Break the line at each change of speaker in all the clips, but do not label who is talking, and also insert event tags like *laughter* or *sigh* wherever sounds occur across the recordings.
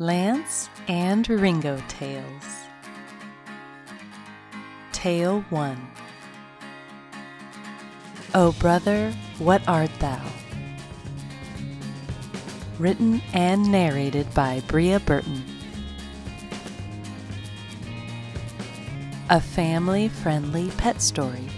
Lance and Ringo Tails. Tail 1 O brother, what art thou? Written and narrated by Bria Burton. A family friendly pet story.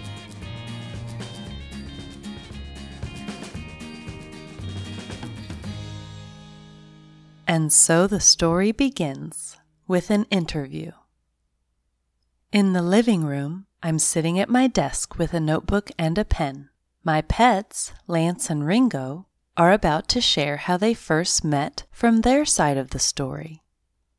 And so the story begins with an interview. In the living room, I'm sitting at my desk with a notebook and a pen. My pets, Lance and Ringo, are about to share how they first met from their side of the story.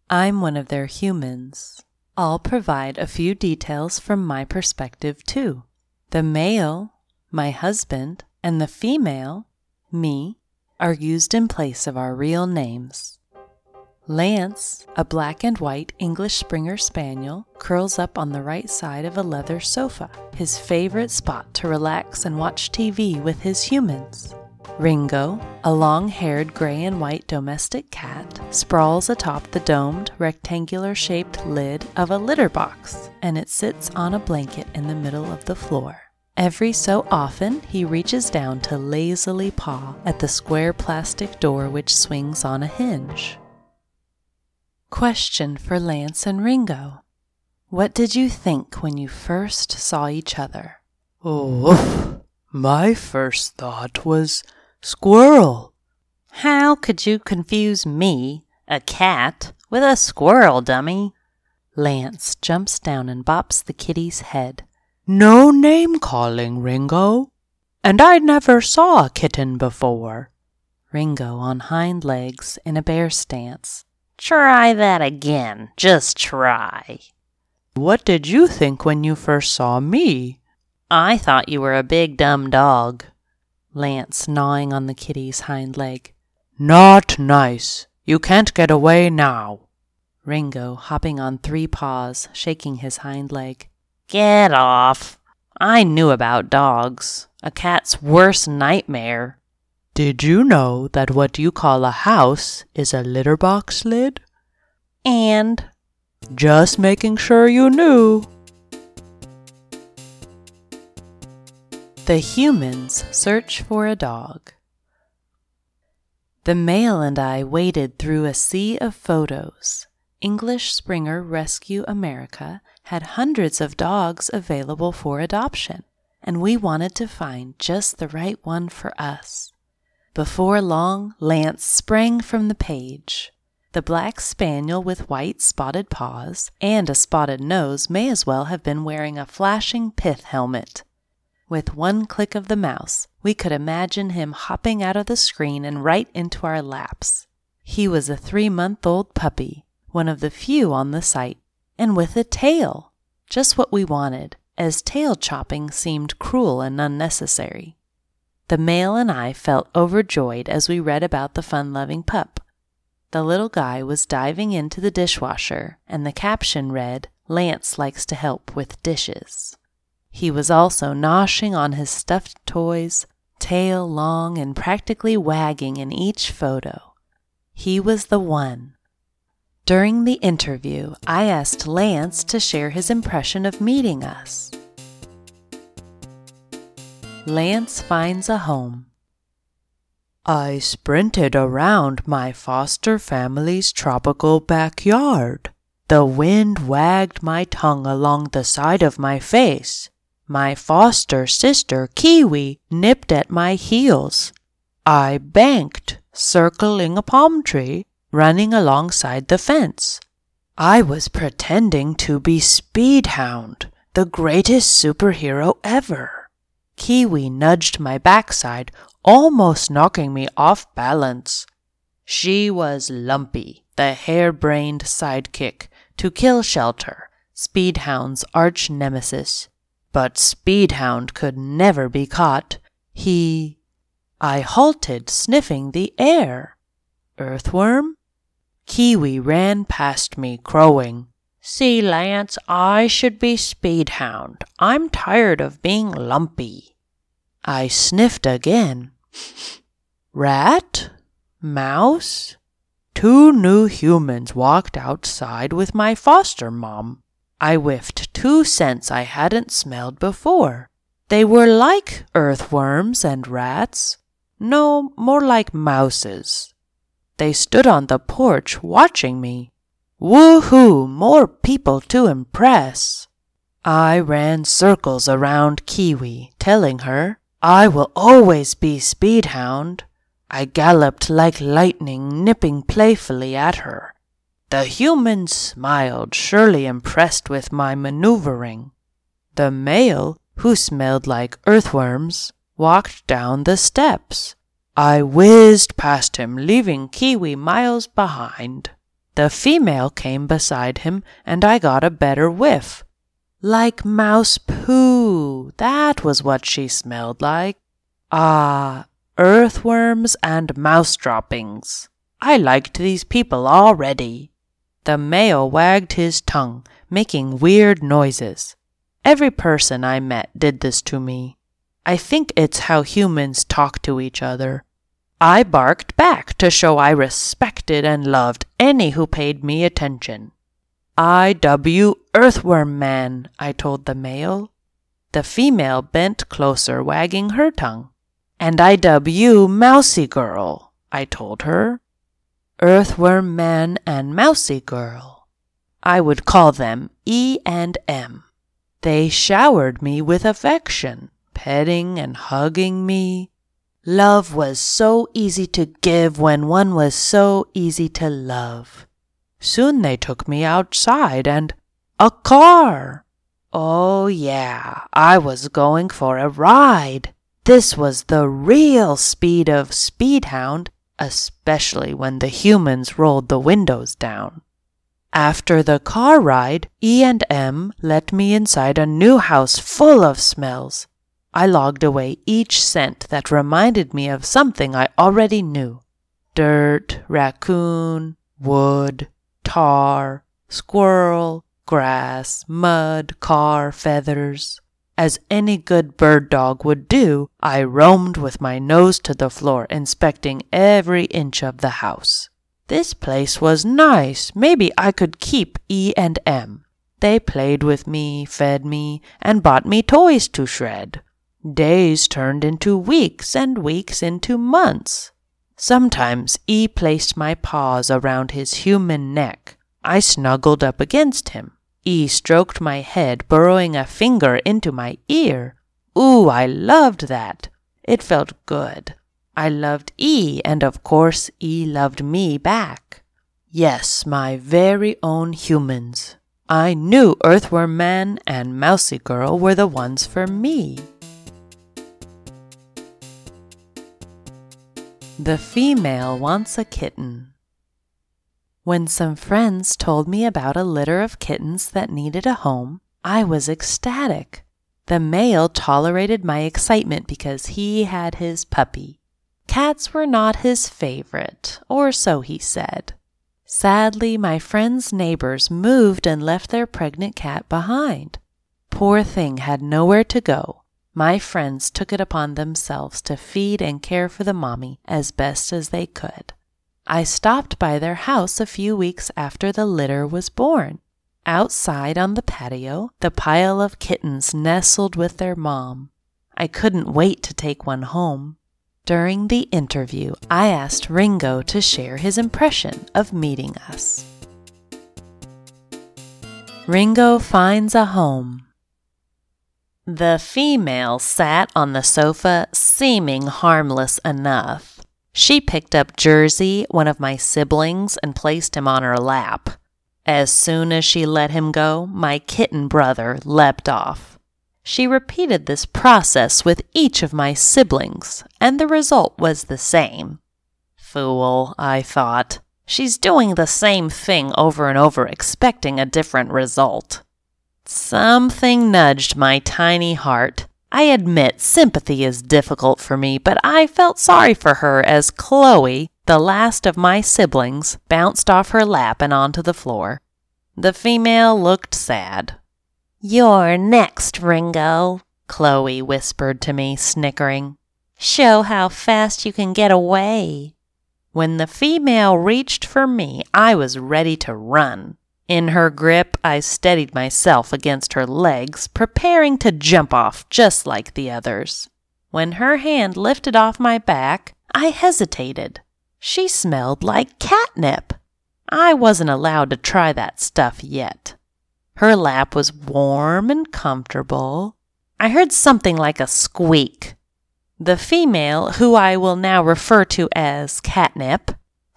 I'm one of their humans. I'll provide a few details from my perspective too. The male, my husband, and the female, me, are used in place of our real names. Lance, a black and white English Springer Spaniel, curls up on the right side of a leather sofa, his favorite spot to relax and watch TV with his humans. Ringo, a long haired gray and white domestic cat, sprawls atop the domed, rectangular shaped lid of a litter box, and it sits on a blanket in the middle of the floor. Every so often, he reaches down to lazily paw at the square plastic door which swings on a hinge. Question for Lance and Ringo What did you think when you first saw each other?
Oh, my first thought was squirrel.
How could you confuse me, a cat, with a squirrel, dummy?
Lance jumps down and bops the kitty's head.
No name calling, Ringo. And I never saw a kitten before.
Ringo on hind legs in a bear stance.
Try that again. Just try.
What did you think when you first saw me?
I thought you were a big dumb dog.
Lance gnawing on the kitty's hind leg.
Not nice. You can't get away now.
Ringo hopping on three paws, shaking his hind leg.
Get off. I knew about dogs. A cat's worst nightmare.
Did you know that what you call a house is a litter box lid?
And
Just making sure you knew.
The humans search for a dog. The male and I waded through a sea of photos. English Springer Rescue America had hundreds of dogs available for adoption, and we wanted to find just the right one for us. Before long, Lance sprang from the page. The black spaniel with white spotted paws and a spotted nose may as well have been wearing a flashing pith helmet. With one click of the mouse, we could imagine him hopping out of the screen and right into our laps. He was a three month old puppy, one of the few on the site, and with a tail. Just what we wanted, as tail chopping seemed cruel and unnecessary. The male and I felt overjoyed as we read about the fun loving pup. The little guy was diving into the dishwasher, and the caption read, Lance likes to help with dishes. He was also noshing on his stuffed toys, tail long and practically wagging in each photo. He was the one. During the interview, I asked Lance to share his impression of meeting us. Lance finds a home.
I sprinted around my foster family's tropical backyard. The wind wagged my tongue along the side of my face. My foster sister, Kiwi, nipped at my heels. I banked, circling a palm tree, running alongside the fence. I was pretending to be Speedhound, the greatest superhero ever. Kiwi nudged my backside, almost knocking me off balance. She was Lumpy, the harebrained sidekick to Kill Shelter, Speedhound's arch nemesis. But Speedhound could never be caught. He. I halted, sniffing the air. Earthworm? Kiwi ran past me, crowing. See, Lance, I should be Speedhound. I'm tired of being lumpy. I sniffed again. Rat? Mouse? two new humans walked outside with my foster mom. I whiffed two scents I hadn't smelled before. They were like earthworms and rats. No, more like mouses. They stood on the porch watching me. Woohoo! More people to impress. I ran circles around Kiwi, telling her I will always be Speedhound. I galloped like lightning, nipping playfully at her. The humans smiled, surely impressed with my maneuvering. The male, who smelled like earthworms, walked down the steps. I whizzed past him, leaving Kiwi miles behind. The female came beside him, and I got a better whiff. Like mouse poo, that was what she smelled like. Ah, earthworms and mouse droppings. I liked these people already. The male wagged his tongue, making weird noises. Every person I met did this to me. I think it's how humans talk to each other. I barked back to show I respected and loved any who paid me attention. I W Earthworm Man, I told the male. The female bent closer, wagging her tongue. And I W Mousy Girl, I told her. Earthworm Man and Mousy Girl. I would call them E and M. They showered me with affection, petting and hugging me. Love was so easy to give when one was so easy to love. Soon they took me outside and a car. Oh, yeah, I was going for a ride. This was the real speed of Speedhound, especially when the humans rolled the windows down. After the car ride, E and M let me inside a new house full of smells. I logged away each scent that reminded me of something I already knew dirt, raccoon, wood, tar, squirrel, grass, mud, car, feathers. As any good bird dog would do, I roamed with my nose to the floor, inspecting every inch of the house. This place was nice. Maybe I could keep E and M. They played with me, fed me, and bought me toys to shred. Days turned into weeks, and weeks into months. Sometimes E placed my paws around his human neck. I snuggled up against him. E stroked my head, burrowing a finger into my ear. Ooh, I loved that. It felt good. I loved E, and of course, E loved me back. Yes, my very own humans. I knew Earthworm Man and Mousy Girl were the ones for me.
The female wants a kitten. When some friends told me about a litter of kittens that needed a home, I was ecstatic. The male tolerated my excitement because he had his puppy. Cats were not his favorite, or so he said. Sadly, my friend's neighbors moved and left their pregnant cat behind. Poor thing had nowhere to go. My friends took it upon themselves to feed and care for the mommy as best as they could. I stopped by their house a few weeks after the litter was born. Outside on the patio, the pile of kittens nestled with their mom. I couldn't wait to take one home. During the interview, I asked Ringo to share his impression of meeting us. Ringo finds a home. The female sat on the sofa, seeming harmless enough. She picked up Jersey, one of my siblings, and placed him on her lap. As soon as she let him go, my kitten brother leapt off. She repeated this process with each of my siblings, and the result was the same. Fool, I thought. She's doing the same thing over and over, expecting a different result. Something nudged my tiny heart. I admit sympathy is difficult for me, but I felt sorry for her as Chloe, the last of my siblings, bounced off her lap and onto the floor. The female looked sad. You're next, Ringo, Chloe whispered to me, snickering. Show how fast you can get away.
When the female reached for me, I was ready to run. In her grip, I steadied myself against her legs, preparing to jump off just like the others. When her hand lifted off my back, I hesitated. She smelled like catnip. I wasn't allowed to try that stuff yet. Her lap was warm and comfortable. I heard something like a squeak. The female, who I will now refer to as Catnip,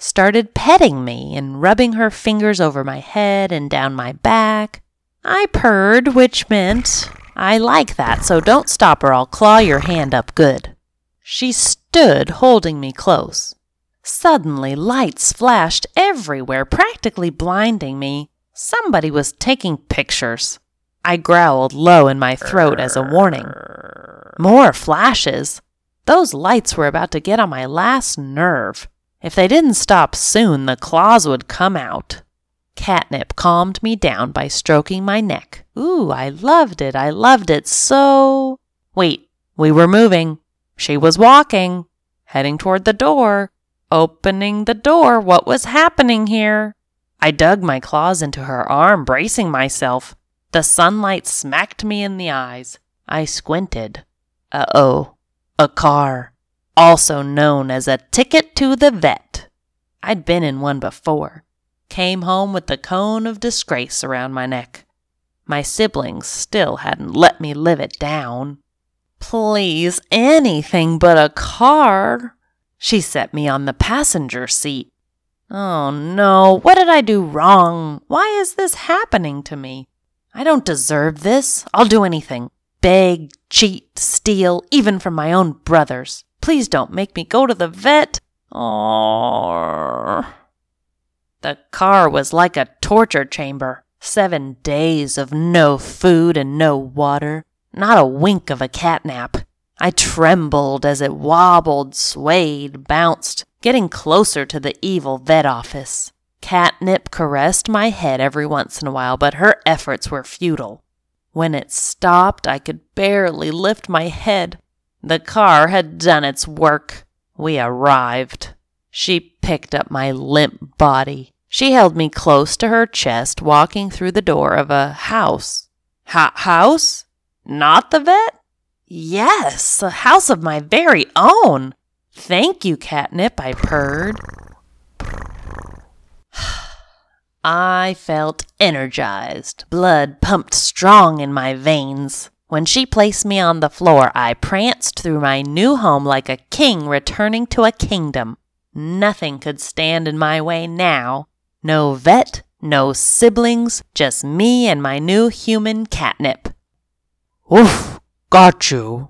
started petting me and rubbing her fingers over my head and down my back. I purred, which meant, I like that, so don't stop or I'll claw your hand up good. She stood holding me close. Suddenly, lights flashed everywhere, practically blinding me. Somebody was taking pictures. I growled low in my throat as a warning. More flashes. Those lights were about to get on my last nerve. If they didn't stop soon, the claws would come out. Catnip calmed me down by stroking my neck. Ooh, I loved it. I loved it so. Wait, we were moving. She was walking, heading toward the door, opening the door. What was happening here? I dug my claws into her arm, bracing myself. The sunlight smacked me in the eyes. I squinted. Uh oh, a car, also known as a ticket to the vet. I'd been in one before. Came home with the cone of disgrace around my neck. My siblings still hadn't let me live it down. Please, anything but a car. She set me on the passenger seat. Oh no, what did I do wrong? Why is this happening to me? I don't deserve this. I'll do anything. Beg, cheat, steal, even from my own brothers. Please don't make me go to the vet. Oh. The car was like a torture chamber. Seven days of no food and no water. Not a wink of a catnap. I trembled as it wobbled, swayed, bounced, getting closer to the evil vet office. Catnip caressed my head every once in a while, but her efforts were futile. When it stopped, I could barely lift my head. The car had done its work. We arrived. She picked up my limp body. She held me close to her chest, walking through the door of a house. Ha- house? Not the vet? Yes, a house of my very own. Thank you, Catnip, I purred. *sighs* I felt energized. Blood pumped strong in my veins. When she placed me on the floor, I pranced through my new home like a king returning to a kingdom. Nothing could stand in my way now. No vet, no siblings, just me and my new human catnip.
Oof, got you.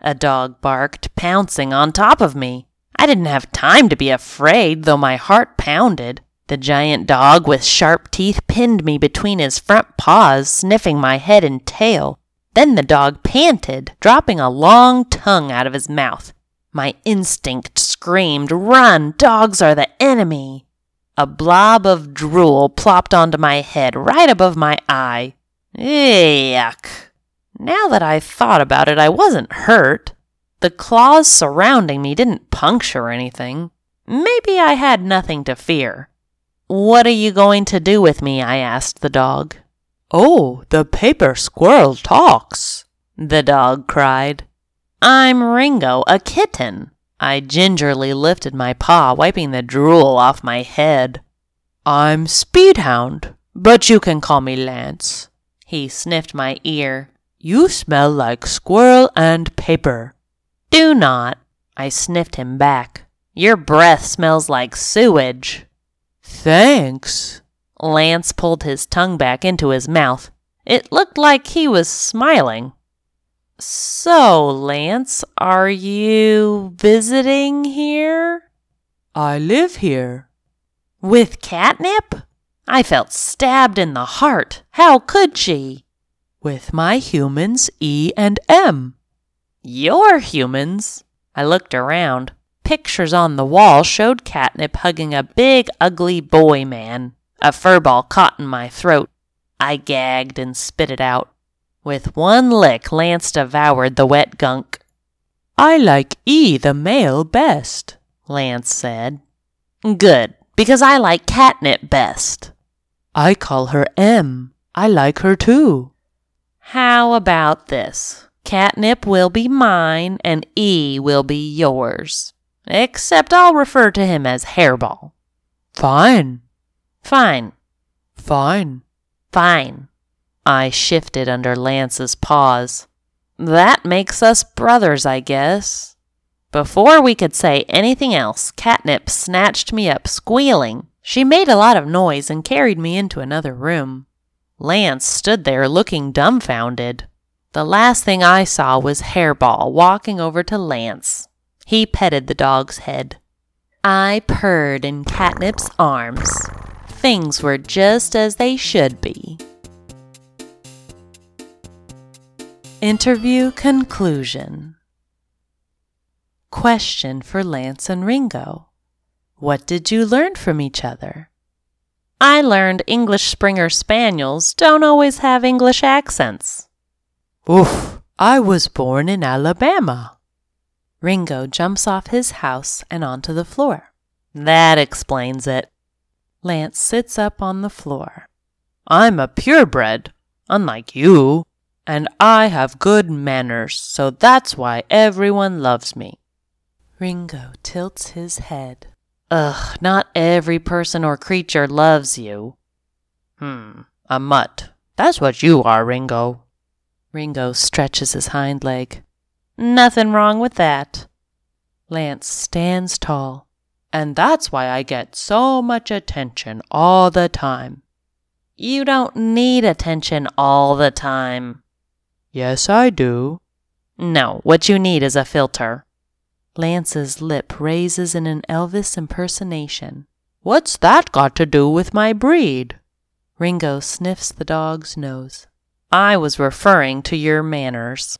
A dog barked, pouncing on top of me. I didn't have time to be afraid, though my heart pounded. The giant dog with sharp teeth pinned me between his front paws, sniffing my head and tail. Then the dog panted, dropping a long tongue out of his mouth. My instinct screamed, Run! Dogs are the enemy! A blob of drool plopped onto my head right above my eye. Yuck! Now that I thought about it, I wasn't hurt. The claws surrounding me didn't puncture anything. Maybe I had nothing to fear. What are you going to do with me? I asked the dog.
Oh, the paper squirrel talks,
the dog cried. I'm Ringo, a kitten. I gingerly lifted my paw, wiping the drool off my head.
I'm Speedhound, but you can call me Lance.
He sniffed my ear.
You smell like squirrel and paper.
Do not. I sniffed him back. Your breath smells like sewage.
Thanks.
Lance pulled his tongue back into his mouth. It looked like he was smiling. So, Lance, are you visiting here?
I live here.
With catnip? I felt stabbed in the heart. How could she?
With my humans E and M.
Your humans? I looked around. Pictures on the wall showed Catnip hugging a big, ugly boy man. A furball caught in my throat. I gagged and spit it out. With one lick, Lance devoured the wet gunk.
I like E, the male, best,
Lance said. Good, because I like catnip best.
I call her M. I like her too.
How about this? Catnip will be mine and E will be yours. Except I'll refer to him as Hairball.
Fine.
Fine.
Fine.
Fine. I shifted under Lance's paws. That makes us brothers, I guess. Before we could say anything else, Catnip snatched me up, squealing. She made a lot of noise and carried me into another room. Lance stood there looking dumbfounded. The last thing I saw was Hairball walking over to Lance. He petted the dog's head. I purred in Catnip's arms. Things were just as they should be.
Interview conclusion. Question for Lance and Ringo. What did you learn from each other?
I learned English Springer Spaniels don't always have English accents.
Oof. I was born in Alabama.
Ringo jumps off his house and onto the floor.
That explains it.
Lance sits up on the floor.
I'm a purebred, unlike you, and I have good manners, so that's why everyone loves me.
Ringo tilts his head.
Ugh, not every person or creature loves you.
Hmm, a mutt. That's what you are, Ringo.
Ringo stretches his hind leg.
Nothing wrong with that.
Lance stands tall.
And that's why I get so much attention all the time.
You don't need attention all the time.
Yes, I do.
No, what you need is a filter.
Lance's lip raises in an Elvis impersonation.
What's that got to do with my breed?
Ringo sniffs the dog's nose.
I was referring to your manners.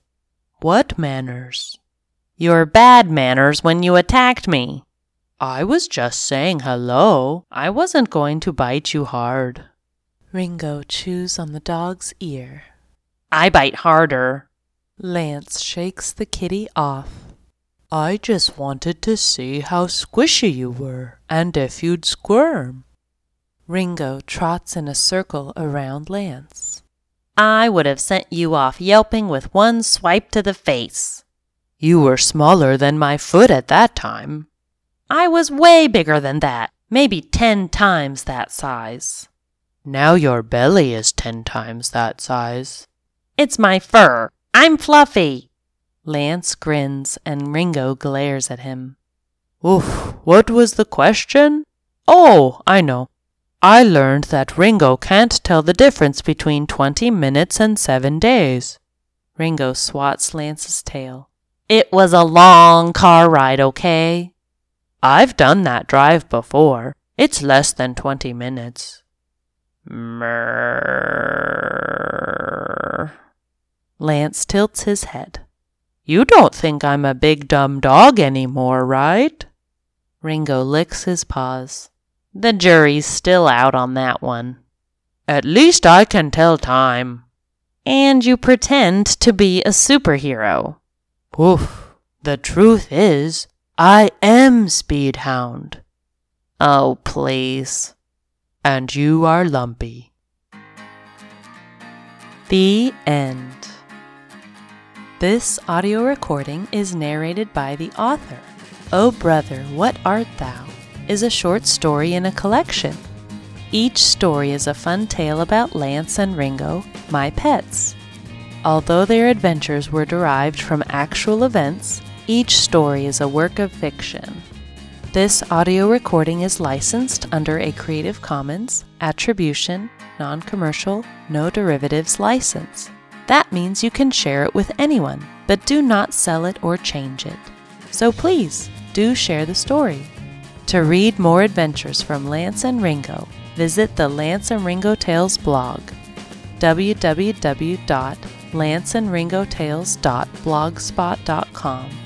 What manners?
Your bad manners when you attacked me.
I was just saying hello. I wasn't going to bite you hard.
Ringo chews on the dog's ear.
I bite harder.
Lance shakes the kitty off.
I just wanted to see how squishy you were and if you'd squirm.
Ringo trots in a circle around Lance.
I would have sent you off yelping with one swipe to the face.
You were smaller than my foot at that time.
I was way bigger than that, maybe ten times that size.
Now your belly is ten times that size.
It's my fur. I'm fluffy.
Lance grins and Ringo glares at him.
Oof, what was the question? Oh, I know. I learned that Ringo can't tell the difference between 20 minutes and 7 days.
Ringo swats Lance's tail.
It was a long car ride, okay?
I've done that drive before. It's less than 20 minutes. Mrrr.
Lance tilts his head.
You don't think I'm a big dumb dog anymore, right?
Ringo licks his paws.
The jury's still out on that one.
At least I can tell time.
And you pretend to be a superhero.
Oof. The truth is, I am Speedhound.
Oh, please.
And you are Lumpy.
The end. This audio recording is narrated by the author. Oh, Brother, What Art Thou? is a short story in a collection. Each story is a fun tale about Lance and Ringo, my pets. Although their adventures were derived from actual events, each story is a work of fiction. This audio recording is licensed under a Creative Commons Attribution, Non Commercial, No Derivatives license. That means you can share it with anyone, but do not sell it or change it. So please, do share the story. To read more adventures from Lance and Ringo, visit the Lance and Ringo Tails blog www.lanceandringotails.blogspot.com.